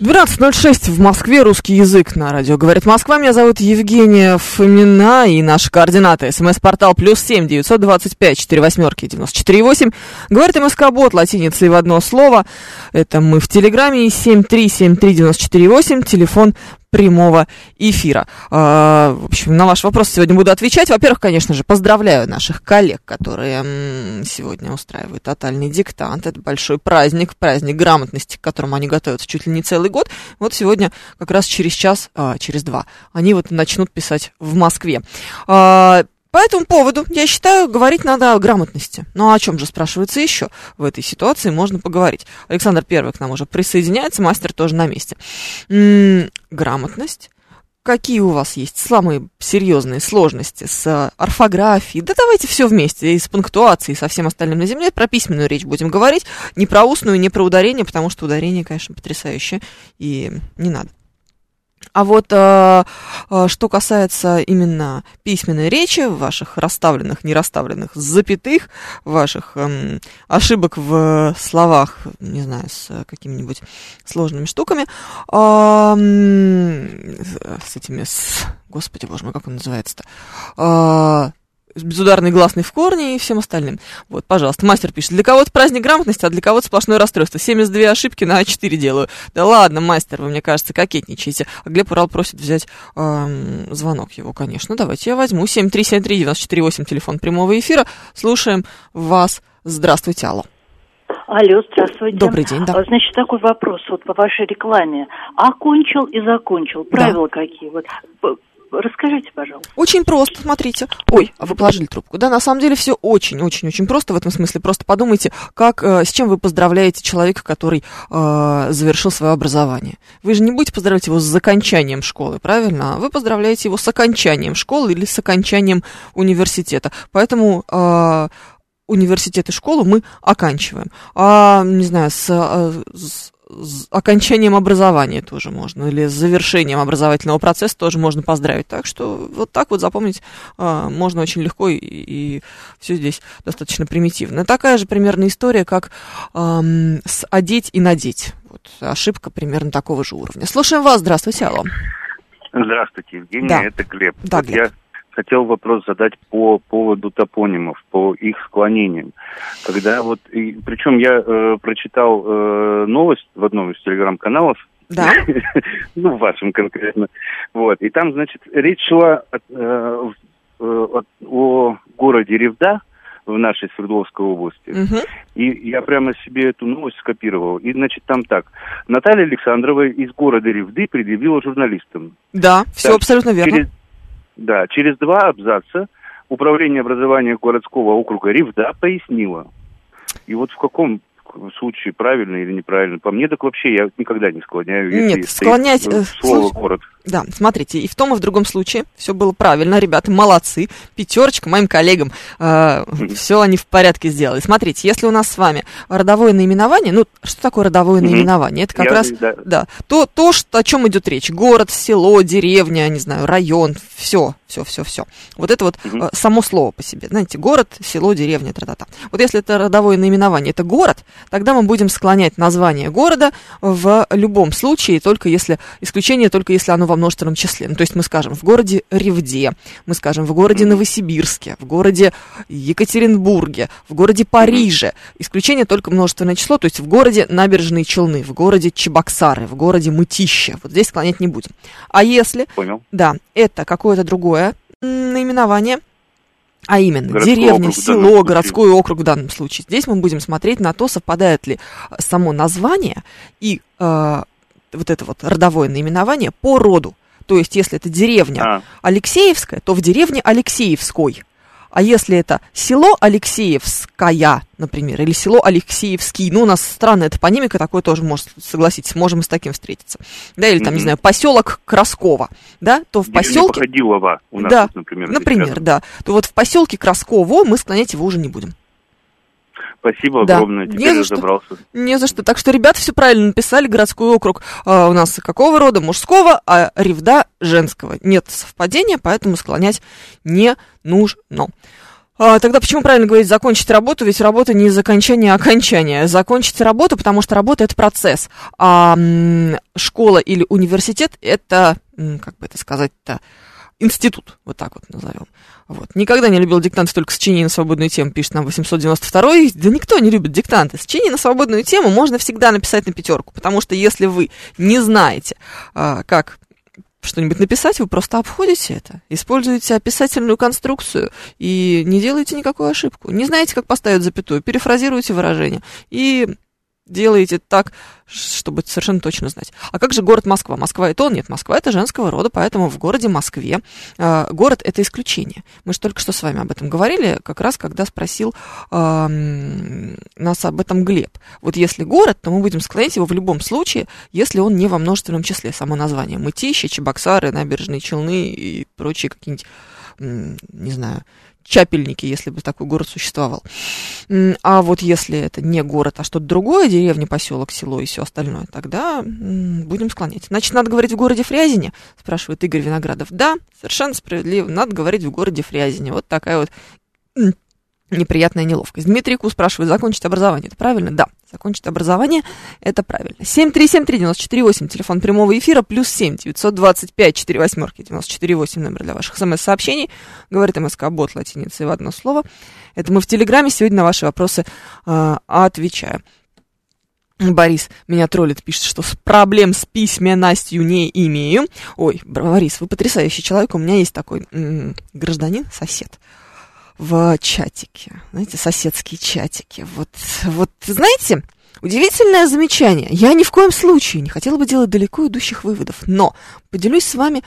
12.06 в Москве, русский язык на радио. Говорит Москва, меня зовут Евгения Фомина и наши координаты. СМС-портал плюс семь девятьсот двадцать пять четыре восьмерки девяносто четыре восемь. Говорит МСК-бот латиницей в одно слово. Это мы в Телеграме. Семь три семь три девяносто четыре восемь. Телефон прямого эфира. А, в общем, на ваш вопрос сегодня буду отвечать. Во-первых, конечно же, поздравляю наших коллег, которые сегодня устраивают тотальный диктант. Это большой праздник, праздник грамотности, к которому они готовятся чуть ли не целый год. Вот сегодня как раз через час, а, через два, они вот начнут писать в Москве. А, по этому поводу, я считаю, говорить надо о грамотности. Ну, а о чем же спрашивается еще в этой ситуации можно поговорить. Александр Первый к нам уже присоединяется, мастер тоже на месте. Грамотность. Какие у вас есть самые серьезные сложности с а, орфографией? Да давайте все вместе, и с пунктуацией, и со всем остальным на земле. Про письменную речь будем говорить, не про устную, не про ударение, потому что ударение, конечно, потрясающее, и не надо. А вот э, э, что касается именно письменной речи, ваших расставленных, не расставленных запятых, ваших эм, ошибок в словах, не знаю, с какими-нибудь сложными штуками, эм, с этими, с, господи боже мой, как он называется-то, Э, безударный гласный в корне и всем остальным. Вот, пожалуйста, мастер пишет, для кого-то праздник грамотности, а для кого-то сплошное расстройство. 72 ошибки на А4 делаю. Да ладно, мастер, вы, мне кажется, кокетничаете. А Глеб Урал просит взять эм, звонок его, конечно. Давайте я возьму. 7373948, телефон прямого эфира. Слушаем вас. Здравствуйте, алло. Алло, здравствуйте. Добрый день, да. А, Значит, такой вопрос вот по вашей рекламе. Окончил и закончил. Правила какие? Вот расскажите, пожалуйста. Очень просто, смотрите. Ой, а вы положили трубку. Да, на самом деле все очень-очень-очень просто в этом смысле. Просто подумайте, как, э, с чем вы поздравляете человека, который э, завершил свое образование. Вы же не будете поздравлять его с окончанием школы, правильно? Вы поздравляете его с окончанием школы или с окончанием университета. Поэтому э, университет и школу мы оканчиваем. А, не знаю, с, э, с- с окончанием образования тоже можно, или с завершением образовательного процесса тоже можно поздравить. Так что вот так вот запомнить а, можно очень легко, и, и все здесь достаточно примитивно. Такая же примерно история, как ам, с одеть и надеть. Вот ошибка примерно такого же уровня. Слушаем вас, здравствуйте, алло. Здравствуйте, Евгений, Да. это Глеб. Да, Вот Глеб. Я хотел вопрос задать по поводу топонимов, по их склонениям. Когда вот, и, причем я э, прочитал э, новость в одном из телеграм-каналов, Да, ну, в вашем конкретно, вот, и там, значит, речь шла э, э, от- о городе Ревда в нашей Свердловской области. Мгм. И я прямо себе эту новость скопировал. И, значит, там так. Наталья Александрова из города Ревды предъявила журналистам. да, все Так, абсолютно верно. Через, да, через два абзаца Управление образования городского округа Ревда пояснило. И вот в каком случае правильно или неправильно? По мне так вообще я никогда не склоняю. Нет, склонять, э, э, слово слушай, город. Да, смотрите, и в том, и в другом случае все было правильно, ребята, молодцы, пятерочка моим коллегам, все они в порядке сделали. Смотрите, если у нас с вами родовое наименование, ну, что такое родовое наименование? Это как Я- раз, да. да, то, то что, о чем идет речь, город, село, деревня, не знаю, район, все, все, все, все. Вот это вот э, само слово по себе, знаете, город, село, деревня, тра-та-та. Вот если это родовое наименование, это город, тогда мы будем склонять название города в любом случае, только если, исключение только если оно во множественном числе. Ну, то есть мы скажем в городе Ревде, мы скажем в городе Новосибирске, в городе Екатеринбурге, в городе Париже. Исключение только множественное число, то есть в городе Набережные Челны, в городе Чебоксары, в городе Мытище. Вот здесь склонять не будем. А если Понял. да, это какое-то другое наименование, а именно Городской деревня, округ село, случае. городской округ в данном случае. Здесь мы будем смотреть на то, совпадает ли само название и э, вот это вот родовое наименование по роду. То есть, если это деревня А, Алексеевская, то в деревне Алексеевской. А если это село Алексеевская, например, или село Алексеевский, ну, у нас странная топонимика, такое тоже, может, согласитесь, можем и с таким встретиться. Да, или там, mm-hmm. не знаю, поселок Красково, да, то в поселке... Походилова у нас, да, тут, например. Например, да. То вот в поселке Красково мы склонять его уже не будем. Спасибо Да. огромное, теперь Не за что. разобрался. Не за что. Так что ребята все правильно написали. Городской округ а, у нас какого рода? Мужского, а Ревда женского. Нет совпадения, поэтому склонять не нужно. А, тогда почему правильно говорить закончить работу? Ведь работа не из окончания, а окончания. Закончить работу, потому что работа это процесс. А м, школа или университет это, м, как бы это сказать-то, институт, вот так вот назовем. Вот. Никогда не любил диктанты только сочинения на свободную тему, пишет нам 892 Да никто не любит диктанты. Сочинение на свободную тему можно всегда написать на пятерку, потому что если вы не знаете, а, как что-нибудь написать, вы просто обходите это, используете описательную конструкцию и не делаете никакую ошибку. Не знаете, как поставить запятую, перефразируете выражение и делаете так, чтобы совершенно точно знать. А как же город Москва? Москва это он? Нет, Москва это женского рода, поэтому в городе Москве э, город это исключение. Мы же только что с вами об этом говорили, как раз когда спросил э, нас об этом Глеб. Вот если город, то мы будем склонять его в любом случае, если он не во множественном числе, само название. Мытищи, Чебоксары, Набережные Челны и прочие какие-нибудь, не знаю, Чапельники, если бы такой город существовал. А вот если это не город, а что-то другое, деревня, поселок, село и все остальное, тогда будем склонять. Значит, надо говорить в городе Фрязине, спрашивает Игорь Виноградов. Да, совершенно справедливо, надо говорить в городе Фрязине. Вот такая вот неприятная неловкость. Дмитрий Ку спрашивает, закончить образование, это правильно? Да, закончить образование, это правильно. 7373948, телефон прямого эфира, плюс 7, 925, 4 восьмерки, 948, номер для ваших смс-сообщений. Говорит МСК Бот латиницей в одно слово. Это мы в Телеграме сегодня на ваши вопросы э, отвечаю. Борис меня троллит, пишет, что с проблем с письменностью не имею. Ой, Борис, вы потрясающий человек. У меня есть такой м, гражданин, сосед в чатике. Знаете, соседские чатики. Вот, вот, знаете, удивительное замечание. Я ни в коем случае не хотела бы делать далеко идущих выводов, но поделюсь с вами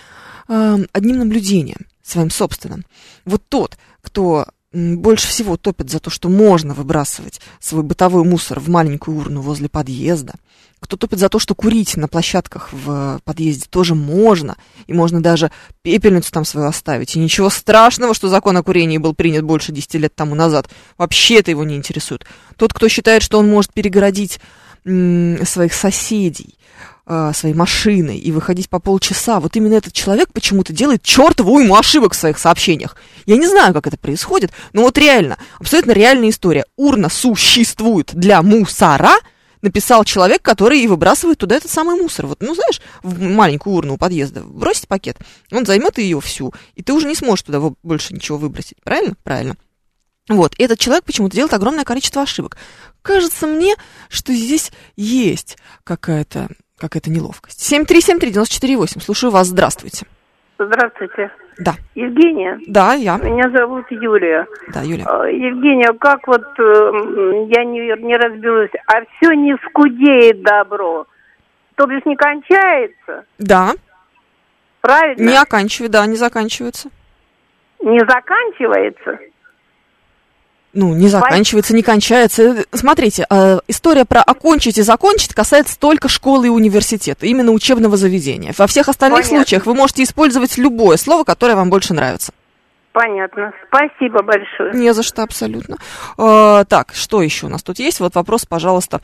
э, одним наблюдением, своим собственным. Вот тот, кто больше всего топит за то, что можно выбрасывать свой бытовой мусор в маленькую урну возле подъезда, кто топит за то, что курить на площадках в подъезде тоже можно, и можно даже пепельницу там свою оставить. И ничего страшного, что закон о курении был принят больше 10 лет тому назад. Вообще это его не интересует. Тот, кто считает, что он может перегородить своих соседей, э, своей машиной и выходить по полчаса, вот именно этот человек почему-то делает чертову уйму ошибок в своих сообщениях. Я не знаю, как это происходит, но вот реально, абсолютно реальная история. Урна существует для мусора, написал человек, который и выбрасывает туда этот самый мусор. Вот, ну, знаешь, в маленькую урну у подъезда бросить пакет, он займет ее всю, и ты уже не сможешь туда больше ничего выбросить. Правильно? Правильно. Вот, и этот человек почему-то делает огромное количество ошибок. Кажется мне, что здесь есть какая-то какая-то неловкость. 7373948, слушаю вас, здравствуйте. Здравствуйте. Да, Евгения. да, я, Меня зовут Юлия. да, Юля. Э, Евгения, как вот э, м, я не, не разбилась, а все не скудеет добро. То бишь не кончается, Да, правильно? не оканчивает, да, не заканчивается. Не заканчивается. Ну, не заканчивается, не кончается. Смотрите, э, история про окончить и закончить касается только школы и университета, именно учебного заведения. Во всех остальных Понятно. случаях вы можете использовать любое слово, которое вам больше нравится. Понятно. Спасибо большое. Не за что абсолютно. Э, так, что еще у нас тут есть? Вот вопрос, пожалуйста,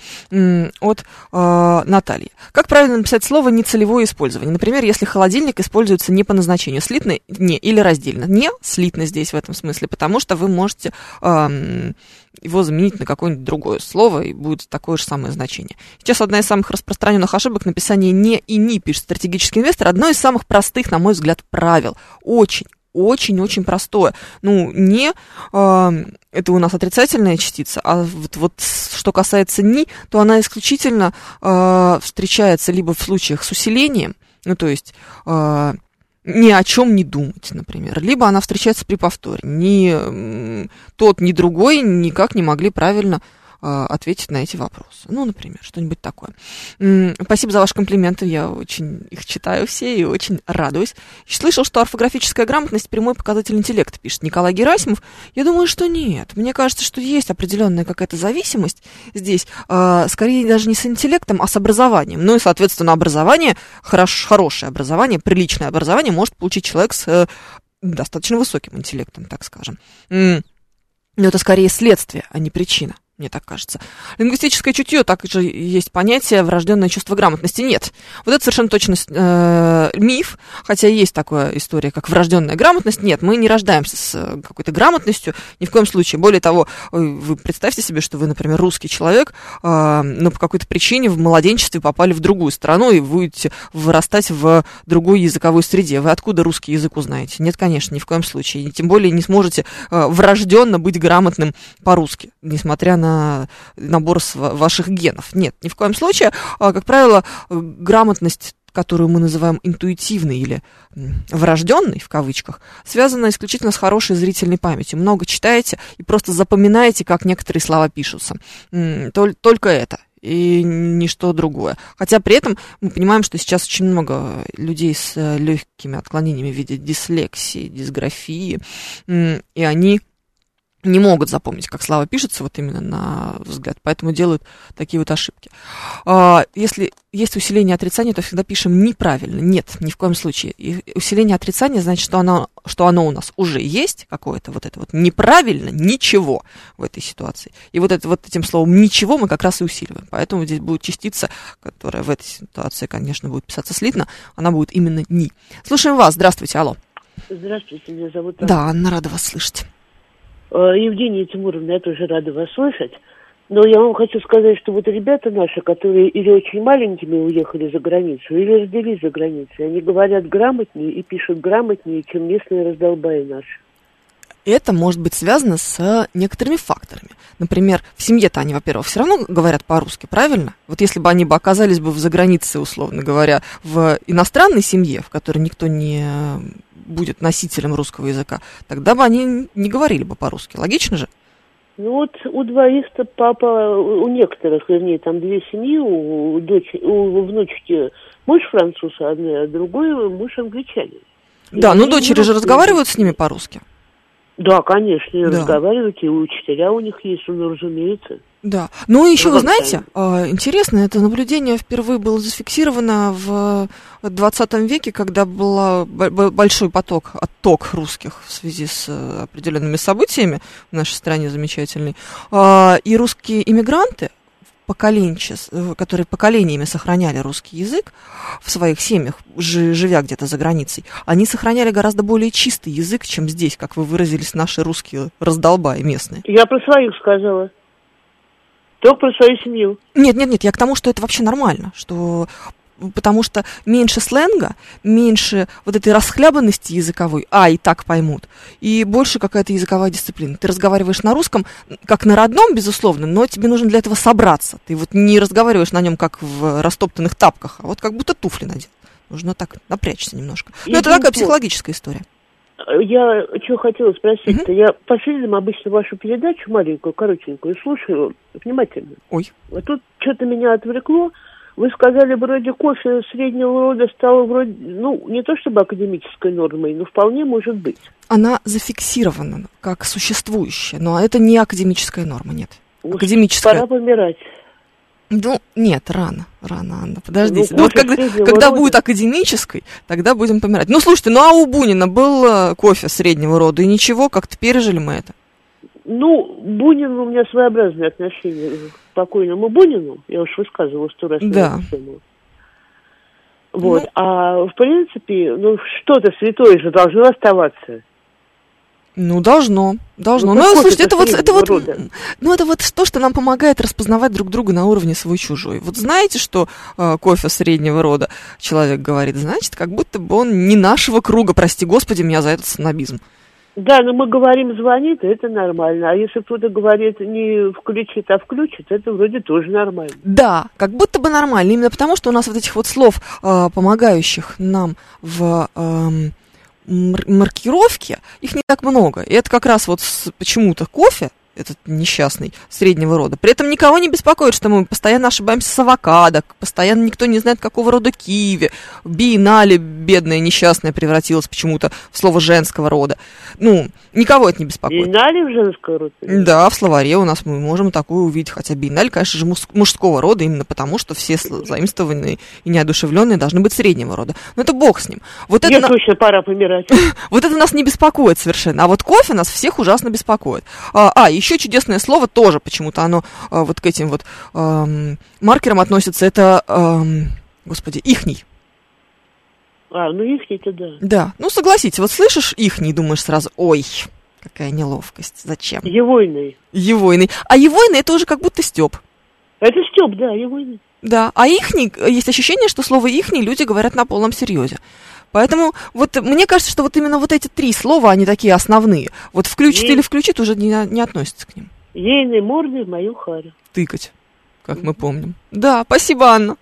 от э, Натальи. Как правильно написать слово нецелевое использование? Например, если холодильник используется не по назначению, слитно не или раздельно. Не слитно здесь в этом смысле, потому что вы можете эм, его заменить на какое-нибудь другое слово, и будет такое же самое значение. Сейчас одна из самых распространенных ошибок написание «не» и «ни», пишет стратегический инвестор, одно из самых простых, на мой взгляд, правил. Очень, очень-очень простое. Ну, не э, это у нас отрицательная частица, а вот, вот что касается ни, то она исключительно э, встречается либо в случаях с усилением, ну, то есть э, ни о чем не думать, например, либо она встречается при повторе. Ни тот, ни другой никак не могли правильно ответить на эти вопросы. Ну, например, что-нибудь такое. Спасибо за ваши комплименты, я очень их читаю все и очень радуюсь. Слышал, что орфографическая грамотность прямой показатель интеллекта, пишет Николай Герасимов. Я думаю, что нет. Мне кажется, что есть определенная какая-то зависимость здесь, э, скорее даже не с интеллектом, а с образованием. Ну и, соответственно, образование, хорош, хорошее образование, приличное образование может получить человек с э, достаточно высоким интеллектом, так скажем. Но это скорее следствие, а не причина мне так кажется. Лингвистическое чутье, также есть понятие врожденное чувство грамотности. Нет. Вот это совершенно точно э, миф, хотя есть такая история, как врожденная грамотность. Нет, мы не рождаемся с э, какой-то грамотностью, ни в коем случае. Более того, вы представьте себе, что вы, например, русский человек, э, но по какой-то причине в младенчестве попали в другую страну и будете вырастать в другой языковой среде. Вы откуда русский язык узнаете? Нет, конечно, ни в коем случае. И тем более не сможете э, врожденно быть грамотным по-русски, несмотря на на набор ваших генов. Нет, ни в коем случае. А, как правило, грамотность которую мы называем интуитивной или врожденной, в кавычках, связана исключительно с хорошей зрительной памятью. Много читаете и просто запоминаете, как некоторые слова пишутся. Только это и ничто другое. Хотя при этом мы понимаем, что сейчас очень много людей с э, легкими отклонениями в виде дислексии, дисграфии, и они не могут запомнить, как слова пишется, вот именно на взгляд, поэтому делают такие вот ошибки. А, если есть усиление отрицания, то всегда пишем неправильно. Нет, ни в коем случае. И усиление отрицания значит, что оно, что оно у нас уже есть, какое-то вот это вот неправильно, ничего в этой ситуации. И вот, это, вот этим словом ничего мы как раз и усиливаем. Поэтому здесь будет частица, которая в этой ситуации, конечно, будет писаться слитно, она будет именно ни. Слушаем вас. Здравствуйте, алло. Здравствуйте, меня зовут Анна. Да, Анна, рада вас слышать. Э, Евгения Тимуровна, я тоже рада вас слышать. Но я вам хочу сказать, что вот ребята наши, которые или очень маленькими уехали за границу, или родились за границей, они говорят грамотнее и пишут грамотнее, чем местные раздолбаи наши. Это может быть связано с некоторыми факторами. Например, в семье-то они, во-первых, все равно говорят по-русски, правильно? Вот если бы они бы оказались бы в загранице, условно говоря, в иностранной семье, в которой никто не будет носителем русского языка, тогда бы они не говорили бы по-русски. Логично же? Ну вот у двоих-то папа, у некоторых, вернее, там две семьи, у, дочь, у внучки муж француз, а другой муж англичанин. Да, и ну дочери же разговаривают с ними по-русски. Да, конечно, и да. разговаривают, и учителя у них есть, ну, разумеется. Да. Ну, еще, вы знаете, а, интересно, это наблюдение впервые было зафиксировано в 20 веке, когда был большой поток, отток русских в связи с э, определенными событиями в нашей стране замечательной. А, и русские иммигранты, поколенчес, э, которые поколениями сохраняли русский язык в своих семьях, живя где-то за границей, они сохраняли гораздо более чистый язык, чем здесь, как вы выразились, наши русские раздолбаи местные. Я про своих сказала. Только про свою семью. Нет, нет, нет, я к тому, что это вообще нормально, что потому что меньше сленга, меньше вот этой расхлябанности языковой, а, и так поймут, и больше какая-то языковая дисциплина. Ты разговариваешь на русском, как на родном, безусловно, но тебе нужно для этого собраться. Ты вот не разговариваешь на нем, как в растоптанных тапках, а вот как будто туфли надел. Нужно так напрячься немножко. Ну, это такая психологическая история. Я что хотела спросить-то. Я по фильмам обычно вашу передачу маленькую, коротенькую, слушаю внимательно. Ой. А тут что-то меня отвлекло. Вы сказали, вроде кофе среднего рода стало вроде, ну, не то чтобы академической нормой, но вполне может быть. Она зафиксирована как существующая, но это не академическая норма, нет. Уж академическая. Пора помирать. Ну, нет, рано, рано, Анна, подождите. Ну, вот когда, когда будет академической, тогда будем помирать. Ну, слушайте, ну а у Бунина был э, кофе среднего рода, и ничего, как-то пережили мы это. Ну, Бунин у меня своеобразное отношение к покойному Бунину. Я уж высказывала сто раз. Да. Вот. Ну... А в принципе, ну, что-то святое же должно оставаться. Ну, должно, должно. Ну, ну слушайте, это вот, это вот, ну, это вот то, что нам помогает распознавать друг друга на уровне свой-чужой. Вот знаете, что э, кофе среднего рода человек говорит, значит, как будто бы он не нашего круга, прости господи, меня за этот снобизм. Да, но мы говорим звонит, это нормально. А если кто-то говорит не включит, а включит, это вроде тоже нормально. Да, как будто бы нормально. Именно потому, что у нас вот этих вот слов, э, помогающих нам в э, маркировке, их не так много. И это как раз вот почему-то кофе этот несчастный, среднего рода. При этом никого не беспокоит, что мы постоянно ошибаемся с авокадо, постоянно никто не знает, какого рода киви. Биеннале, бедная, несчастная, превратилась почему-то в слово женского рода. Ну, никого это не беспокоит. Биеннале в женского рода? Да, в словаре у нас мы можем такое увидеть. Хотя биеннале, конечно же, мужского рода, именно потому, что все заимствованные и неодушевленные должны быть среднего рода. Но это бог с ним. Вот это, Мне на- точно пора помирать. вот это нас не беспокоит совершенно. А вот кофе нас всех ужасно беспокоит. А, а, еще чудесное слово тоже почему-то оно а, вот к этим вот ам, маркерам относится. Это, ам, господи, ихний. А, ну их это да. Да, ну согласитесь, вот слышишь ихний, думаешь сразу, ой, какая неловкость, зачем? Евойный. Евойный. А евойный это уже как будто степ. Это Степ, да, Евойный. Да, а ихний, есть ощущение, что слово ихний люди говорят на полном серьезе. Поэтому вот мне кажется, что вот именно вот эти три слова, они такие основные. Вот включит или включит уже не, не относится к ним. Ейной мордой в мою харю. Тыкать, как мы помним. Да, спасибо, Анна.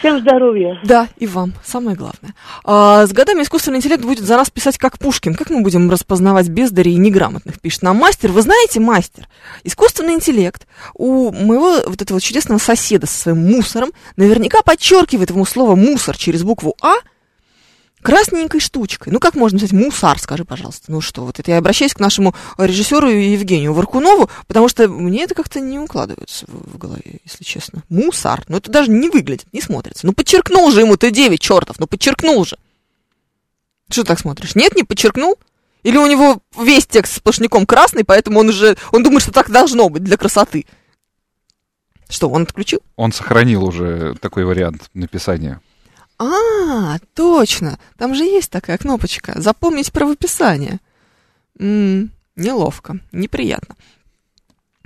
Всем здоровья. Да, и вам, самое главное. А, с годами искусственный интеллект будет за нас писать как Пушкин. Как мы будем распознавать бездарей и неграмотных, пишет нам мастер. Вы знаете, мастер, искусственный интеллект у моего вот этого чудесного соседа со своим мусором наверняка подчеркивает ему слово «мусор» через букву «А», красненькой штучкой. Ну, как можно написать мусар, скажи, пожалуйста. Ну что, вот это я обращаюсь к нашему режиссеру Евгению Варкунову, потому что мне это как-то не укладывается в, в голове, если честно. Мусар. Ну, это даже не выглядит, не смотрится. Ну, подчеркнул же ему ты 9 чертов, ну, подчеркнул же. Что ты так смотришь? Нет, не подчеркнул? Или у него весь текст сплошняком красный, поэтому он уже, он думает, что так должно быть для красоты. Что, он отключил? Он сохранил уже такой вариант написания. А, точно. Там же есть такая кнопочка. Запомнить правописание. М, неловко, неприятно.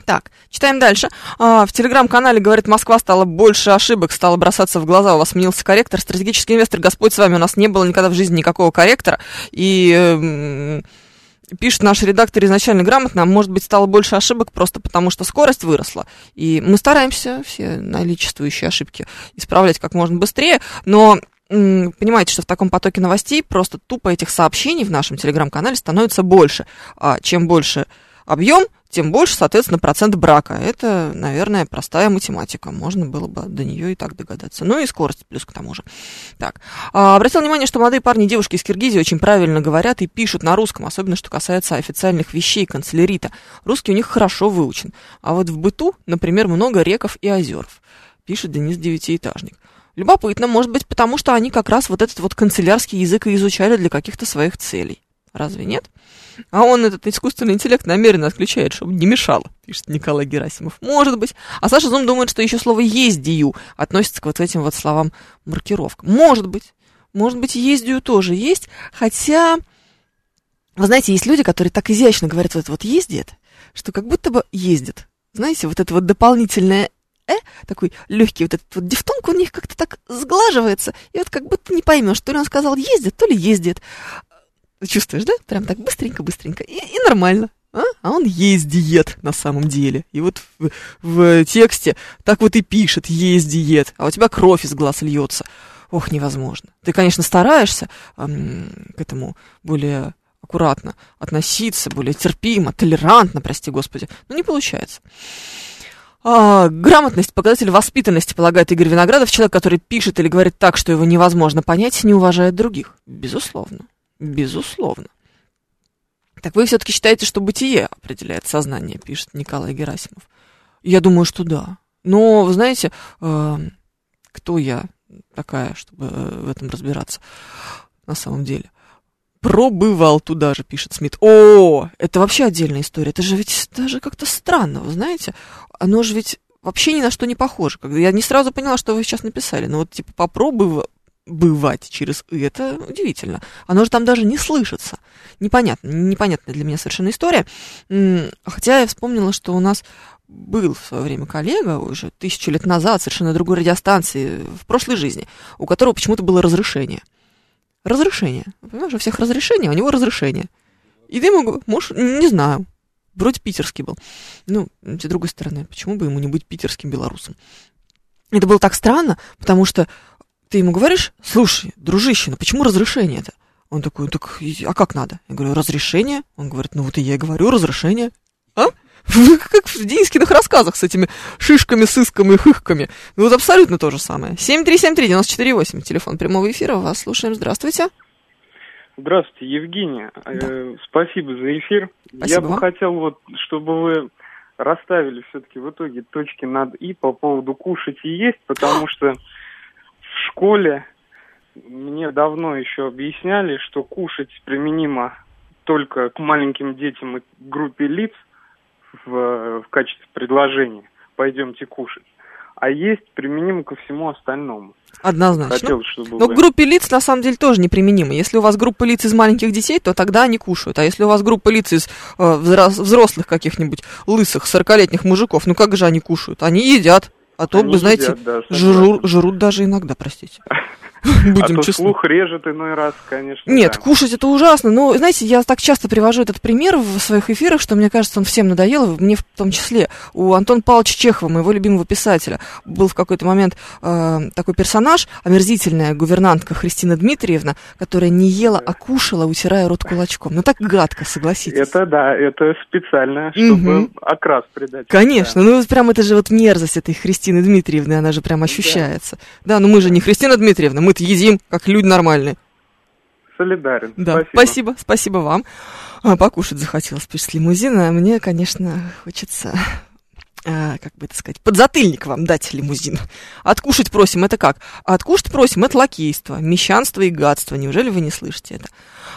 Так, читаем дальше. А, в телеграм-канале, говорит, Москва стала больше ошибок, стала бросаться в глаза. У вас сменился корректор. Стратегический инвестор, Господь с вами. У нас не было никогда в жизни никакого корректора. И эм, пишет наш редактор изначально грамотно, а может быть, стало больше ошибок просто потому, что скорость выросла. И мы стараемся все наличествующие ошибки исправлять как можно быстрее, но понимаете, что в таком потоке новостей просто тупо этих сообщений в нашем телеграм-канале становится больше. А чем больше объем, тем больше, соответственно, процент брака. Это, наверное, простая математика. Можно было бы до нее и так догадаться. Ну и скорость плюс к тому же. Так, а, обратил внимание, что молодые парни и девушки из Киргизии очень правильно говорят и пишут на русском, особенно что касается официальных вещей, канцелярита. Русский у них хорошо выучен. А вот в быту, например, много реков и озеров, пишет Денис Девятиэтажник. Любопытно, может быть, потому что они как раз вот этот вот канцелярский язык и изучали для каких-то своих целей. Разве нет? А он этот искусственный интеллект намеренно отключает, чтобы не мешало, пишет Николай Герасимов. Может быть. А Саша Зум думает, что еще слово «ездию» относится к вот этим вот словам маркировка. Может быть. Может быть, «ездию» тоже есть, хотя... Вы знаете, есть люди, которые так изящно говорят вот это вот «ездит», что как будто бы ездит. Знаете, вот это вот дополнительное «э», такой легкий вот этот вот дифтонг у них как-то так сглаживается, и вот как будто не поймешь, то ли он сказал «ездит», то ли «ездит». Чувствуешь, да? Прям так быстренько-быстренько. И, и нормально. А? а он ездиет на самом деле. И вот в, в тексте так вот и пишет ездиет, а у тебя кровь из глаз льется. Ох, невозможно. Ты, конечно, стараешься эм, к этому более аккуратно относиться, более терпимо, толерантно, прости господи, но не получается. А, грамотность, показатель воспитанности, полагает Игорь Виноградов, человек, который пишет или говорит так, что его невозможно понять, не уважает других. Безусловно. Безусловно. Так вы все-таки считаете, что бытие определяет сознание, пишет Николай Герасимов. Я думаю, что да. Но, вы знаете, э, кто я такая, чтобы э, в этом разбираться на самом деле? Пробывал туда же, пишет Смит. О, это вообще отдельная история. Это же ведь даже как-то странно, вы знаете. Оно же ведь вообще ни на что не похоже. Я не сразу поняла, что вы сейчас написали. Но вот типа попробуй бывать через «и», это удивительно. Оно же там даже не слышится. Непонятно, непонятная для меня совершенно история. Хотя я вспомнила, что у нас был в свое время коллега, уже тысячу лет назад, совершенно другой радиостанции, в прошлой жизни, у которого почему-то было разрешение. Разрешение. Понимаешь, у всех разрешение, а у него разрешение. И ты ему, можешь, не знаю, вроде питерский был. Ну, с другой стороны, почему бы ему не быть питерским белорусом? Это было так странно, потому что ты ему говоришь, слушай, дружище, ну почему разрешение это? Он такой, так, а как надо? Я говорю, разрешение? Он говорит, ну вот и я и говорю, разрешение. А? Как в Денискиных рассказах с этими шишками, сысками и хыхками. Ну вот абсолютно то же самое. 7373948, телефон прямого эфира, вас слушаем. Здравствуйте. Здравствуйте, Евгения. Э, спасибо за эфир. Спасибо Я бы вам. хотел вот, чтобы вы расставили все-таки в итоге точки над «и» по поводу кушать и есть, потому что школе мне давно еще объясняли, что кушать применимо только к маленьким детям и группе лиц в, в качестве предложения «пойдемте кушать», а есть применимо ко всему остальному. Однозначно. Хотел, чтобы Но вы- к группе лиц на самом деле тоже неприменимо. Если у вас группа лиц из маленьких детей, то тогда они кушают. А если у вас группа лиц из э, взрос- взрослых каких-нибудь лысых 40-летних мужиков, ну как же они кушают? Они едят. А то, Они вы знаете, едят, да, жру- жрут даже иногда, простите. а Будем то честны. слух режет иной раз, конечно. Нет, да. кушать это ужасно. Но, знаете, я так часто привожу этот пример в своих эфирах, что мне кажется, он всем надоел, мне в том числе. У Антона Павловича Чехова, моего любимого писателя, был в какой-то момент э, такой персонаж, омерзительная гувернантка Христина Дмитриевна, которая не ела, а кушала, утирая рот кулачком. Ну так гадко, согласитесь. Это да, это специально, чтобы Мгм. окрас придать. Конечно, ну вот прям это же вот мерзость этой Христины Дмитриевны, она же прям ощущается. Да, но мы же не Христина Дмитриевна, мы-то едим, как люди нормальные. Солидарен. Да, Спасибо. спасибо, спасибо, вам. А, покушать захотелось, пишет с лимузина. Мне, конечно, хочется, а, как бы это сказать, подзатыльник вам дать лимузин. Откушать просим, это как? Откушать просим, это лакейство, мещанство и гадство. Неужели вы не слышите это?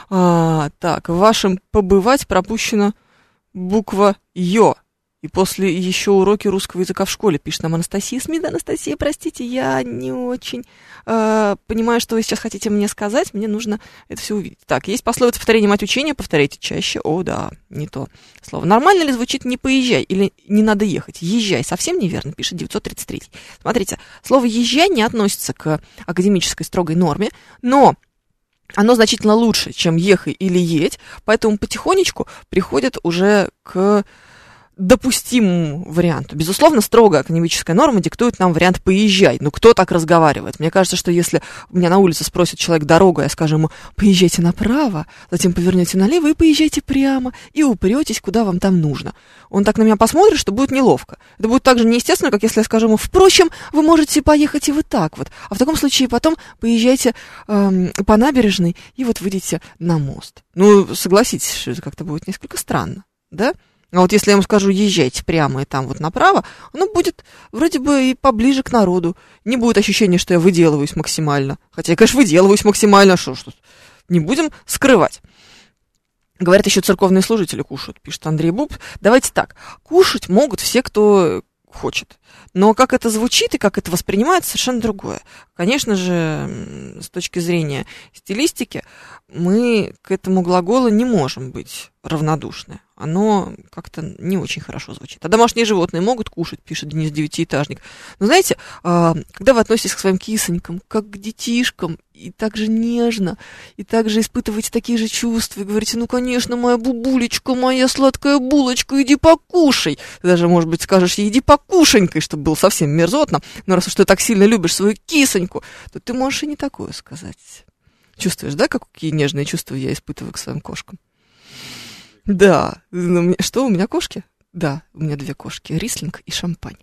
А, так, в вашем побывать пропущена буква Ё. И после еще уроки русского языка в школе, пишет нам Анастасия Смит. Анастасия, простите, я не очень э, понимаю, что вы сейчас хотите мне сказать. Мне нужно это все увидеть. Так, есть пословица повторение мать учения, повторяйте чаще. О, да, не то слово. Нормально ли звучит не поезжай или не надо ехать? Езжай. Совсем неверно, пишет 933. Смотрите, слово езжай не относится к академической строгой норме, но оно значительно лучше, чем ехай или едь, поэтому потихонечку приходят уже к допустимому варианту. Безусловно, строгая академическая норма диктует нам вариант «поезжай». Ну, кто так разговаривает? Мне кажется, что если меня на улице спросит человек дорогу, я скажу ему «поезжайте направо», затем повернете налево и поезжайте прямо, и упретесь, куда вам там нужно. Он так на меня посмотрит, что будет неловко. Это будет так же неестественно, как если я скажу ему «впрочем, вы можете поехать и вот так вот». А в таком случае потом поезжайте эм, по набережной и вот выйдете на мост. Ну, согласитесь, что это как-то будет несколько странно, да? А вот если я ему скажу, езжайте прямо и там вот направо, оно будет вроде бы и поближе к народу. Не будет ощущения, что я выделываюсь максимально. Хотя я, конечно, выделываюсь максимально, что ж тут. Не будем скрывать. Говорят, еще церковные служители кушают, пишет Андрей Буб. Давайте так, кушать могут все, кто хочет. Но как это звучит и как это воспринимается, совершенно другое. Конечно же, с точки зрения стилистики, мы к этому глаголу не можем быть равнодушны. Оно как-то не очень хорошо звучит. А домашние животные могут кушать, пишет Денис Девятиэтажник. Но знаете, а, когда вы относитесь к своим кисонькам, как к детишкам, и так же нежно, и также испытываете такие же чувства, и говорите, ну, конечно, моя бубулечка, моя сладкая булочка, иди покушай. Ты даже, может быть, скажешь ей, иди покушенькой, чтобы было совсем мерзотно. Но раз уж ты так сильно любишь свою кисоньку, то ты можешь и не такое сказать. Чувствуешь, да, какие нежные чувства я испытываю к своим кошкам? Да. Ну, Что, у меня кошки? Да, у меня две кошки, рислинг и шампань.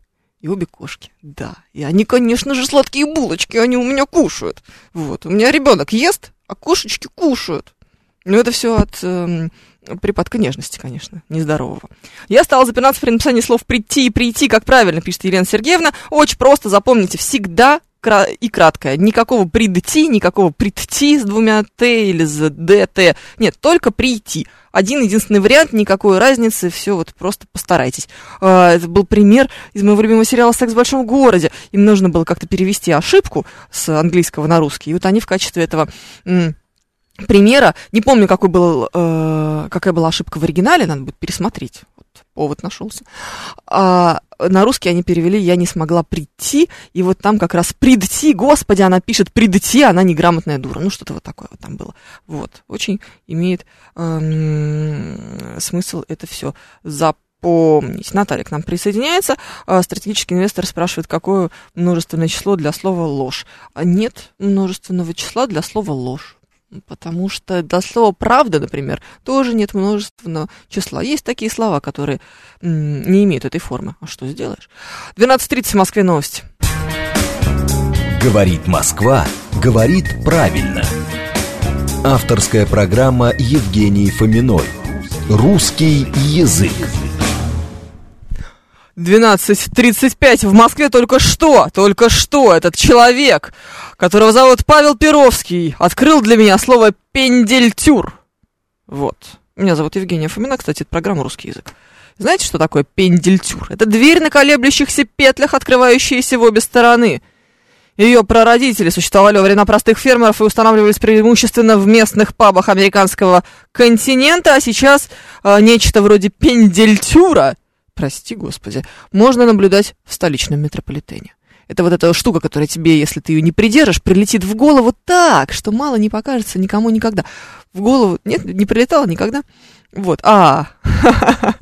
И обе кошки, да. И они, конечно же, сладкие булочки, они у меня кушают. Вот, у меня ребенок ест, а кошечки кушают. Ну, это все от эм, припадка нежности, конечно, нездорового. Я стала запинаться при написании слов «прийти» и «прийти», как правильно, пишет Елена Сергеевна. Очень просто, запомните, всегда и краткое. Никакого «придти», никакого «придти» с двумя «т» или с «дт». Нет, только «прийти». Один единственный вариант, никакой разницы, все вот просто постарайтесь. А, Это был пример из моего любимого сериала «Секс в большом городе». Им нужно было как-то перевести ошибку с английского на русский. И вот они в качестве этого примера, не помню, какой был, э, какая была ошибка в оригинале, надо будет пересмотреть. Повод нашелся. А на русский они перевели «я не смогла прийти», и вот там как раз «придти», господи, она пишет «придти», она неграмотная дура. Ну, что-то вот такое вот там было. Вот, очень имеет эм, смысл это все запомнить. Наталья к нам присоединяется. А, Стратегический инвестор спрашивает, какое множественное число для слова «ложь». А нет множественного числа для слова «ложь». Потому что до слова «правда», например, тоже нет множественного числа. Есть такие слова, которые не имеют этой формы. А что сделаешь? 12.30 в Москве новости. Говорит Москва, говорит правильно. Авторская программа Евгении Фоминой. Русский язык. 12.35 в Москве только что, только что этот человек, которого зовут Павел Перовский, открыл для меня слово «пендельтюр». Вот. Меня зовут Евгения Фомина, кстати, это программа «Русский язык». Знаете, что такое пендельтюр? Это дверь на колеблющихся петлях, открывающиеся в обе стороны. Ее прародители существовали во времена простых фермеров и устанавливались преимущественно в местных пабах американского континента, а сейчас э, нечто вроде пендельтюра – прости господи, можно наблюдать в столичном метрополитене. Это вот эта штука, которая тебе, если ты ее не придержишь, прилетит в голову так, что мало не покажется никому никогда. В голову, нет, не прилетало никогда. Вот, а,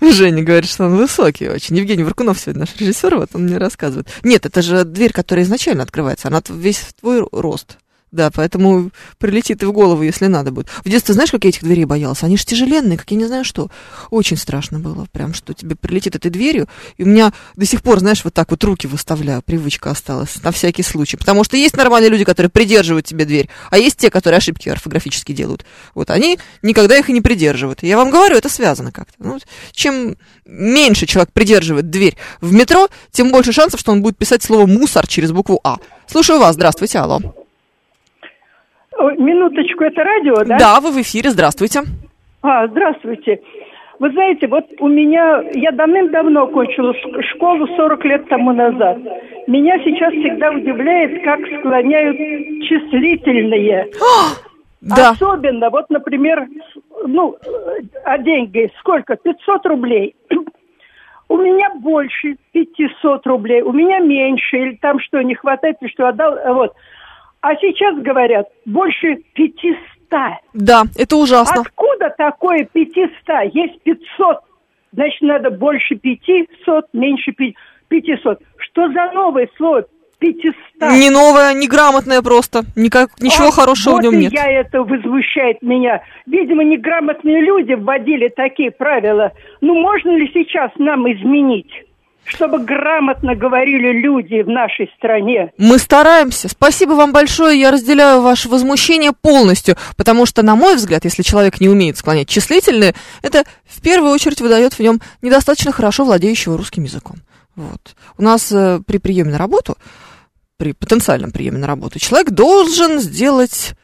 Женя говорит, что он высокий очень. Евгений Варкунов сегодня наш режиссер, вот он мне рассказывает. Нет, это же дверь, которая изначально открывается, она весь в твой рост. Да, поэтому прилетит и в голову, если надо будет. В детстве знаешь, как я этих дверей боялась? Они же тяжеленные, как я не знаю что. Очень страшно было, прям, что тебе прилетит этой дверью. И у меня до сих пор, знаешь, вот так вот руки выставляю, привычка осталась, на всякий случай. Потому что есть нормальные люди, которые придерживают тебе дверь, а есть те, которые ошибки орфографически делают. Вот они никогда их и не придерживают. Я вам говорю, это связано как-то. Ну, чем меньше человек придерживает дверь в метро, тем больше шансов, что он будет писать слово «мусор» через букву «А». Слушаю вас, здравствуйте, алло. Минуточку, это радио, да? Да, вы в эфире, здравствуйте. А, здравствуйте. Вы знаете, вот у меня, я давным-давно кончила школу 40 лет тому назад. Меня сейчас всегда удивляет, как склоняют числительные. да. Особенно, вот, например, ну, а деньги сколько? 500 рублей. У меня больше 500 рублей, у меня меньше, или там что, не хватает, или что отдал, вот. А сейчас говорят больше 500. Да, это ужасно. Откуда такое 500? Есть 500. Значит, надо больше 500, меньше 500. Что за новое слово 500? Не новое, не грамотное просто. Никак, ничего а, хорошего вот в нем нет. я это возмущает меня. Видимо, неграмотные люди вводили такие правила. Ну, можно ли сейчас нам изменить? Чтобы грамотно говорили люди в нашей стране. Мы стараемся. Спасибо вам большое. Я разделяю ваше возмущение полностью, потому что, на мой взгляд, если человек не умеет склонять числительные, это в первую очередь выдает в нем недостаточно хорошо владеющего русским языком. Вот. У нас э, при приеме на работу, при потенциальном приеме на работу, человек должен сделать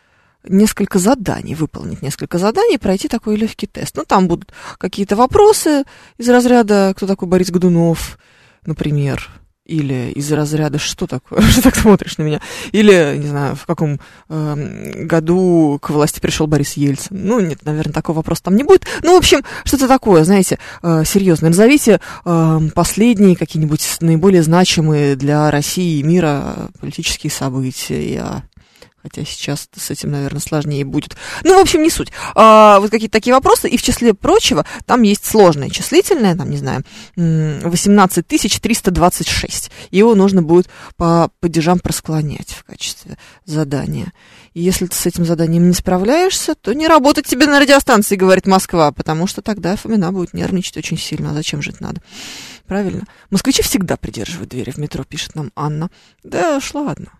несколько заданий, выполнить несколько заданий, пройти такой легкий тест. Ну, там будут какие-то вопросы из разряда «Кто такой Борис Годунов?», например, или из разряда «Что такое? Что так смотришь на меня?» Или, не знаю, в каком э, году к власти пришел Борис Ельцин. Ну, нет, наверное, такого вопроса там не будет. Ну, в общем, что-то такое, знаете, э, серьезное. Назовите э, последние какие-нибудь наиболее значимые для России и мира политические события Хотя сейчас с этим, наверное, сложнее будет. Ну, в общем, не суть. А, вот какие-то такие вопросы. И в числе прочего, там есть сложное числительное, там, не знаю, 18 326. Его нужно будет по падежам просклонять в качестве задания. И если ты с этим заданием не справляешься, то не работать тебе на радиостанции, говорит Москва, потому что тогда Фомина будет нервничать очень сильно. А зачем жить надо? Правильно. Москвичи всегда придерживают двери в метро, пишет нам Анна. Да уж ладно.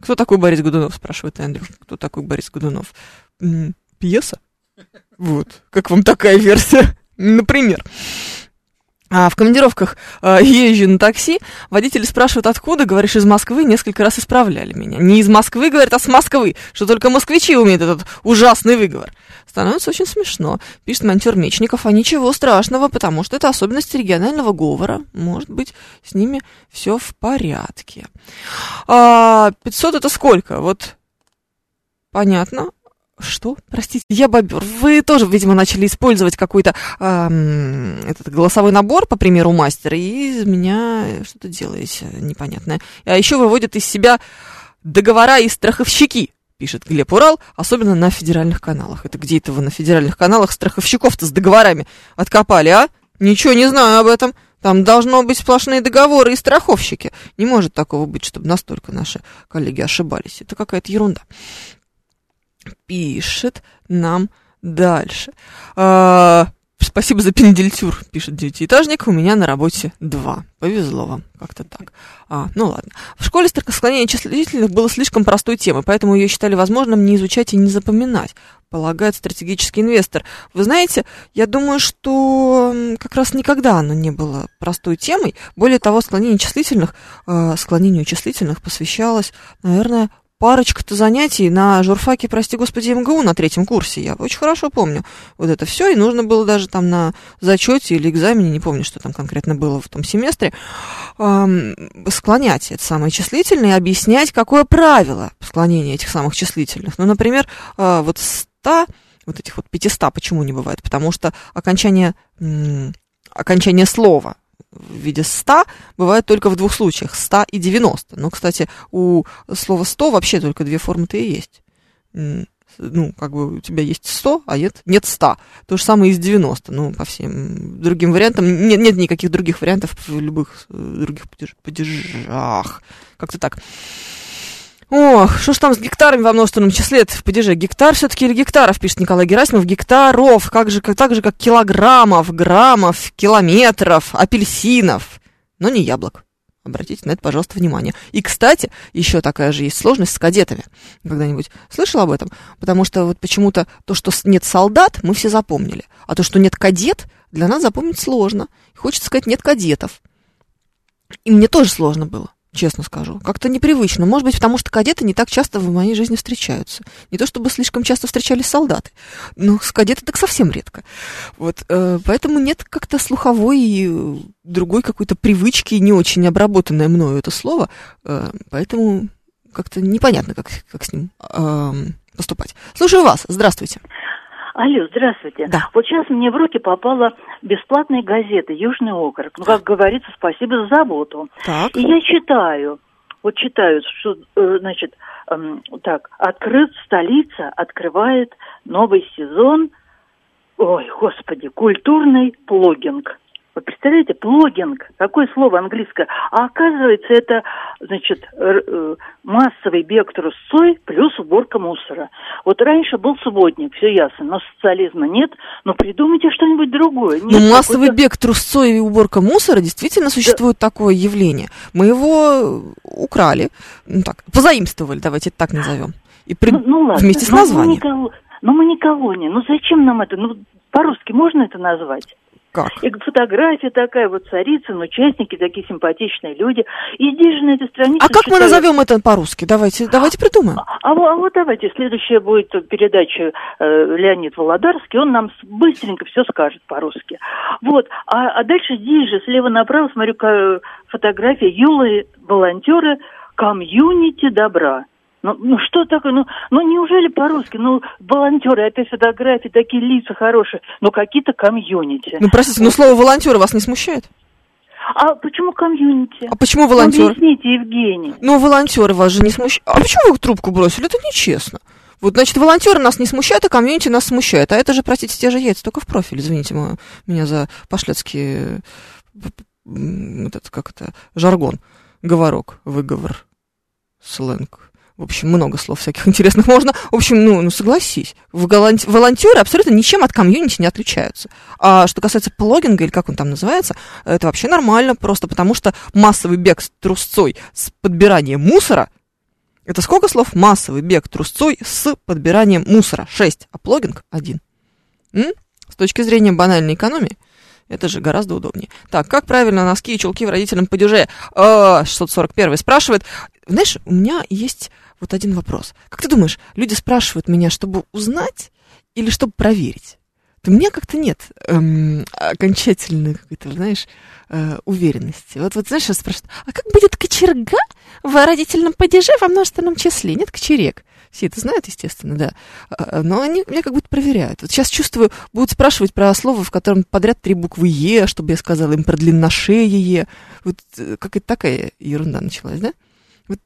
Кто такой Борис Годунов, спрашивает Эндрю. Кто такой Борис Годунов? Пьеса? Вот. Как вам такая версия? Например. А в командировках э, езжу на такси, водители спрашивают, откуда, говоришь, из Москвы, несколько раз исправляли меня. Не из Москвы, говорят, а с Москвы, что только москвичи умеют этот ужасный выговор. Становится очень смешно, пишет монтер Мечников, а ничего страшного, потому что это особенность регионального говора. Может быть, с ними все в порядке. А, 500 это сколько? Вот понятно. Что? Простите, я бобер. Вы тоже, видимо, начали использовать какой-то э, этот голосовой набор, по примеру мастера, и из меня что-то делаете непонятное. А еще выводят из себя договора и страховщики, пишет Глеб Урал, особенно на федеральных каналах. Это где это вы на федеральных каналах страховщиков-то с договорами откопали, а? Ничего не знаю об этом. Там должно быть сплошные договоры и страховщики. Не может такого быть, чтобы настолько наши коллеги ошибались. Это какая-то ерунда. пишет нам дальше. А, Спасибо за пендельтюр, пишет девятиэтажник. У меня на работе два. Повезло вам, как-то так. А, ну ладно. В школе склонение числительных было слишком простой темой, поэтому ее считали возможным не изучать и не запоминать, полагает стратегический инвестор. Вы знаете, я думаю, что как раз никогда оно не было простой темой. Более того, склонение числительных, э, склонению числительных посвящалось, наверное, парочка-то занятий на журфаке, прости господи, МГУ на третьем курсе. Я очень хорошо помню вот это все. И нужно было даже там на зачете или экзамене, не помню, что там конкретно было в том семестре, эм, склонять это самое числительное и объяснять, какое правило склонения этих самых числительных. Ну, например, э, вот 100, вот этих вот 500 почему не бывает? Потому что окончание, окончание слова в виде 100 бывает только в двух случаях, 100 и 90. Но, кстати, у слова 100 вообще только две формы-то и есть. Ну, как бы у тебя есть 100, а нет, нет 100. То же самое и с 90. Ну, по всем другим вариантам. Нет, нет никаких других вариантов в любых э, других падежах. Как-то так. Ох, что ж там с гектарами во множественном числе в падеже? Гектар все-таки или гектаров, пишет Николай Герасимов. Гектаров, как же, как, так же, как килограммов, граммов, километров, апельсинов. Но не яблок. Обратите на это, пожалуйста, внимание. И, кстати, еще такая же есть сложность с кадетами. Когда-нибудь слышал об этом? Потому что вот почему-то то, что нет солдат, мы все запомнили. А то, что нет кадет, для нас запомнить сложно. Хочется сказать, нет кадетов. И мне тоже сложно было честно скажу. Как-то непривычно. Может быть, потому что кадеты не так часто в моей жизни встречаются. Не то чтобы слишком часто встречались солдаты, но с кадеты так совсем редко. Вот, э, поэтому нет как-то слуховой и э, другой какой-то привычки, не очень обработанное мною это слово, э, поэтому как-то непонятно, как, как с ним э, поступать. Слушаю вас. Здравствуйте. Алло, здравствуйте. Да. Вот сейчас мне в руки попала бесплатная газета «Южный округ». Ну, как говорится, спасибо за заботу. Так. И я читаю, вот читаю, что, э, значит, эм, так, открыт столица, открывает новый сезон, ой, господи, культурный плогинг. Вы представляете, плогинг, какое слово английское. А оказывается, это, значит, э, массовый бег трусцой плюс уборка мусора. Вот раньше был субботник, все ясно, но социализма нет, но придумайте что-нибудь другое. Нет, ну, массовый бег трусцой и уборка мусора действительно существует да. такое явление. Мы его украли, ну так, позаимствовали, давайте это так назовем. И при... ну, ну, ладно, вместе с названием. Ну, мы никого, ну, мы не, ну зачем нам это? Ну, по-русски можно это назвать? Как? И фотография такая, вот царица, участники такие симпатичные люди. И здесь же на этой странице... А как мы назовем это по-русски? Давайте, давайте придумаем. А, а, а вот давайте, следующая будет передача э, Леонид Володарский, он нам быстренько все скажет по-русски. Вот, а, а дальше здесь же, слева направо, смотрю, фотография Юлы, волонтеры, комьюнити добра. Ну, ну что такое? Ну, ну неужели по-русски? Ну, волонтеры, опять фотографии, такие лица хорошие, но какие-то комьюнити. Ну, простите, но слово волонтеры вас не смущает? А почему комьюнити? А почему волонтеры? Ну, объясните, Евгений. Ну, волонтеры вас же не смущают. А почему вы трубку бросили? Это нечестно. Вот, значит, волонтеры нас не смущают, а комьюнити нас смущает. А это же, простите, те же яйца, только в профиль. Извините меня за пошлецкий, этот, как это, жаргон, говорок, выговор, сленг. В общем, много слов всяких интересных можно. В общем, ну, ну согласись, волонтеры абсолютно ничем от комьюнити не отличаются. А что касается плогинга, или как он там называется, это вообще нормально, просто потому что массовый бег с трусцой с подбиранием мусора, это сколько слов? Массовый бег трусцой с подбиранием мусора. Шесть, а плогинг один. М? С точки зрения банальной экономии, это же гораздо удобнее. Так, как правильно носки и чулки в родителям падеже? 641 спрашивает. Знаешь, у меня есть вот один вопрос. Как ты думаешь, люди спрашивают меня, чтобы узнать или чтобы проверить? То у меня как-то нет эм, окончательной какой-то, знаешь, э, уверенности. Вот, вот знаешь, спрашивают, а как будет кочерга в родительном падеже во множественном числе? Нет кочерек. Все это знают, естественно, да. А, а, но они меня как будто проверяют. Вот сейчас чувствую, будут спрашивать про слово, в котором подряд три буквы «е», чтобы я сказала им про длинношее. Вот э, какая-то такая ерунда началась, да? Вот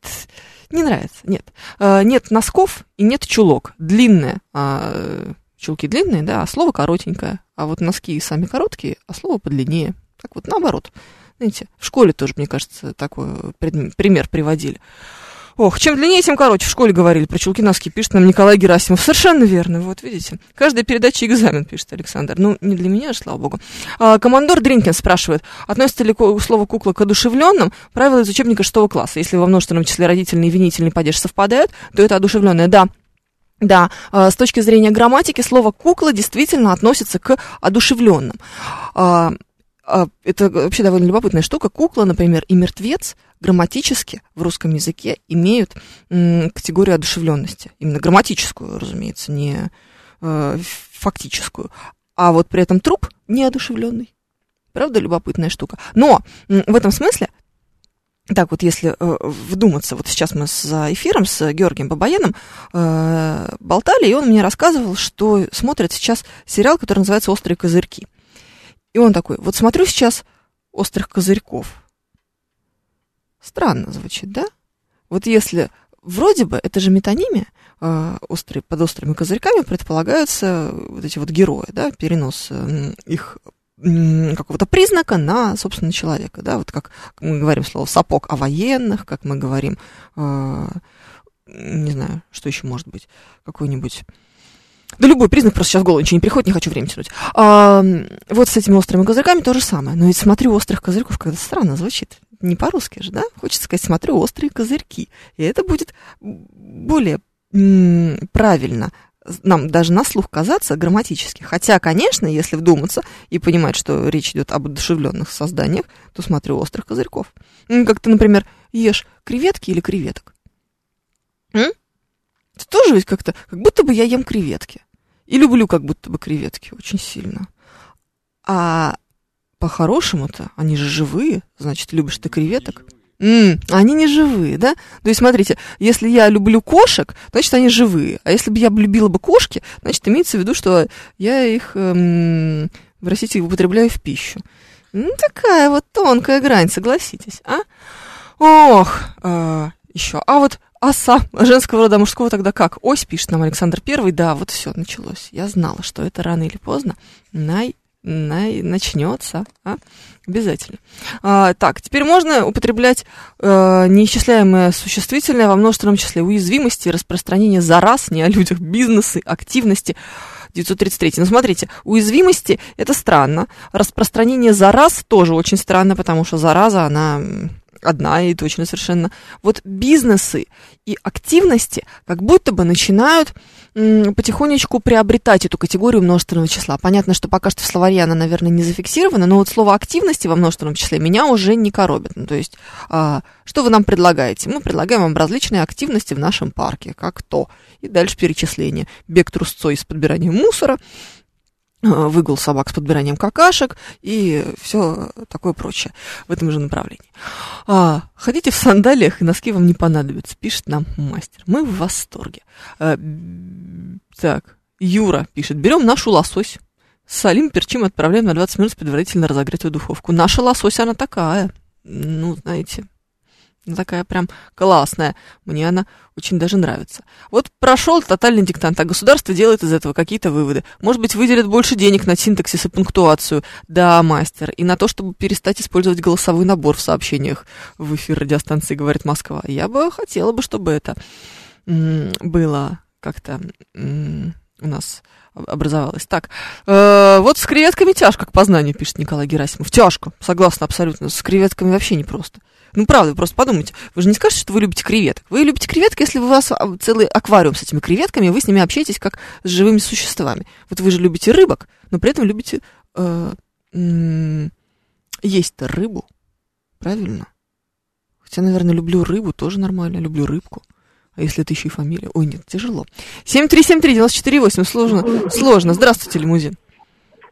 не нравится, нет. А, нет носков и нет чулок. Длинные, а, чулки длинные, да, а слово коротенькое. А вот носки сами короткие, а слово подлиннее. Так вот, наоборот. Знаете, в школе тоже, мне кажется, такой пример приводили. Ох, чем длиннее, тем короче. В школе говорили про чулки носки, пишет нам Николай Герасимов. Совершенно верно, вот видите. Каждая передача экзамен, пишет Александр. Ну, не для меня, слава богу. А, командор Дринкин спрашивает, относится ли слово кукла к одушевленным? Правила из учебника шестого класса. Если во множественном числе родительный и винительный падеж совпадают, то это одушевленное. Да, да, э, с точки зрения грамматики слово кукла действительно относится к одушевленным. А, Это вообще довольно любопытная штука. Кукла, например, и мертвец грамматически в русском языке имеют категорию одушевленности. Именно грамматическую, разумеется, не э, фактическую. А вот при этом труп неодушевленный. Правда, любопытная штука. Но в этом смысле так вот, если э, вдуматься, вот сейчас мы за эфиром с Георгием Бабаяном э, болтали, и он мне рассказывал, что смотрит сейчас сериал, который называется «Острые козырьки». И он такой, вот смотрю сейчас «Острых козырьков». Странно звучит, да? Вот если вроде бы, это же метонимия, э, острые, под острыми козырьками предполагаются вот эти вот герои, да, перенос их какого-то признака на, собственно, человека, да, вот как мы говорим слово сапог о военных, как мы говорим, э, не знаю, что еще может быть, какой-нибудь да любой признак, просто сейчас в голову ничего не приходит, не хочу время тянуть. А, вот с этими острыми козырьками то же самое. Но ведь смотрю острых козырьков, когда странно звучит. Не по-русски же, да? Хочется сказать, смотрю острые козырьки. И это будет более правильно нам даже на слух казаться грамматически. Хотя, конечно, если вдуматься и понимать, что речь идет об одушевленных созданиях, то смотрю острых козырьков. Как ты, например, ешь креветки или креветок. М? Это тоже ведь как-то, как будто бы я ем креветки. И люблю как будто бы креветки очень сильно. А по-хорошему-то они же живые, значит, любишь ты креветок. М, они не живые, да? То есть, смотрите, если я люблю кошек, значит, они живые. А если бы я любила бы кошки, значит, имеется в виду, что я их, эм, простите, употребляю в пищу. Ну, такая вот тонкая грань, согласитесь, а? Ох, э, еще. А вот оса женского рода, мужского тогда как? Ось, пишет нам Александр Первый. Да, вот все началось. Я знала, что это рано или поздно най, най, начнется. А? Обязательно. А, так, теперь можно употреблять э, неисчисляемое существительное во множественном числе уязвимости, распространение зараз, не о людях, бизнесы, активности. 933. Ну, смотрите, уязвимости – это странно. Распространение зараз тоже очень странно, потому что зараза, она одна и точно совершенно. Вот бизнесы и активности как будто бы начинают потихонечку приобретать эту категорию множественного числа. Понятно, что пока что в словаре она, наверное, не зафиксирована, но вот слово активности во множественном числе меня уже не коробит. Ну, то есть, а, что вы нам предлагаете? Мы предлагаем вам различные активности в нашем парке, как то. И дальше перечисление. Бег трусцой с подбиранием мусора, выгул собак с подбиранием какашек и все такое прочее в этом же направлении. А, ходите в сандалиях, и носки вам не понадобятся, пишет нам мастер. Мы в восторге. А, так, Юра пишет, берем нашу лосось, солим, перчим, отправляем на 20 минут предварительно разогретую духовку. Наша лосось, она такая, ну, знаете, ну, такая прям классная. Мне она очень даже нравится. Вот прошел тотальный диктант, а государство делает из этого какие-то выводы. Может быть, выделят больше денег на синтаксис и пунктуацию. Да, мастер. И на то, чтобы перестать использовать голосовой набор в сообщениях в эфир радиостанции «Говорит Москва». Я бы хотела бы, чтобы это было как-то у нас об- образовалось. Так, э, вот с креветками тяжко к познанию, пишет Николай Герасимов. Тяжко, согласна абсолютно. С креветками вообще непросто. Ну, правда, просто подумайте. Вы же не скажете, что вы любите креветок. Вы любите креветки, если у вас а, целый аквариум с этими креветками, и вы с ними общаетесь как с живыми существами. Вот вы же любите рыбок, но при этом любите э, есть-то рыбу. Правильно? Хотя, наверное, люблю рыбу, тоже нормально. Люблю рыбку. А если это еще и фамилия? Ой, нет, тяжело. 7373948, сложно. Сложно. Здравствуйте, лимузин.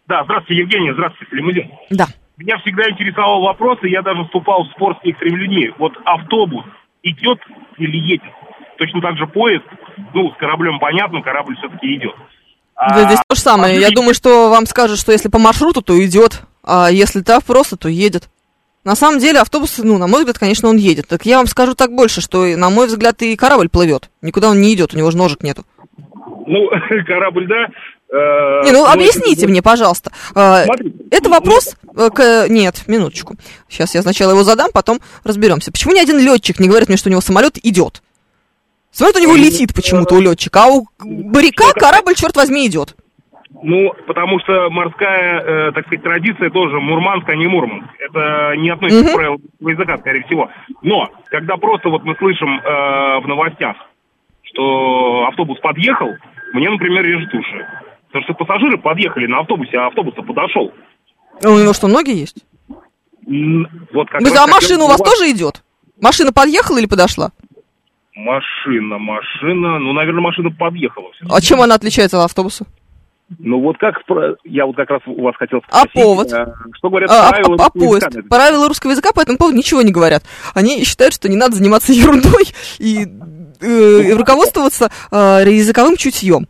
Да, здравствуйте, Евгений, здравствуйте, Лимузин. Да. Меня всегда интересовал вопрос, и я даже вступал в спор с некоторыми людьми. Вот автобус идет или едет? Точно так же поезд, ну, с кораблем понятно, корабль все-таки идет. А, Да, здесь то же самое. Я думаю, что вам скажут, что если по маршруту, то идет, а если так просто, то едет. На самом деле автобус, ну, на мой взгляд, конечно, он едет. Так я вам скажу так больше, что, на мой взгляд, и корабль плывет. Никуда он не идет, у него же ножек нету. Ну, корабль, да. Э, Не, ну объясните мне, пожалуйста. Смотрите, Это вопрос э, к... Нет, минуточку. Сейчас я сначала его задам, потом разберемся. Почему ни один летчик не говорит мне, что у него самолет идет? Смотрит, у него летит почему-то у летчика, а у моряка корабль, черт возьми, идет. Ну, потому что морская, э, так сказать, традиция тоже Мурманск, а не Мурманск. Это не относится к правилам языка, скорее всего. Но, когда просто вот мы слышим э, в новостях, что автобус подъехал, мне, например, режет уши. Потому что пассажиры подъехали на автобусе, а автобус подошел. А у него что, ноги есть? Вот как Вы- а машина у вас тоже идет? Машина подъехала или подошла? Машина, машина, ну, наверное, машина подъехала. А чем она отличается от автобуса? Ну, вот как, я вот как раз у вас хотел А спросить. повод? э, Что говорят А, а- правила а русского поезд? языка? Правила русского языка по этому поводу ничего не говорят. Они считают, что не надо заниматься ерундой и э, руководствоваться э, языковым чутьем.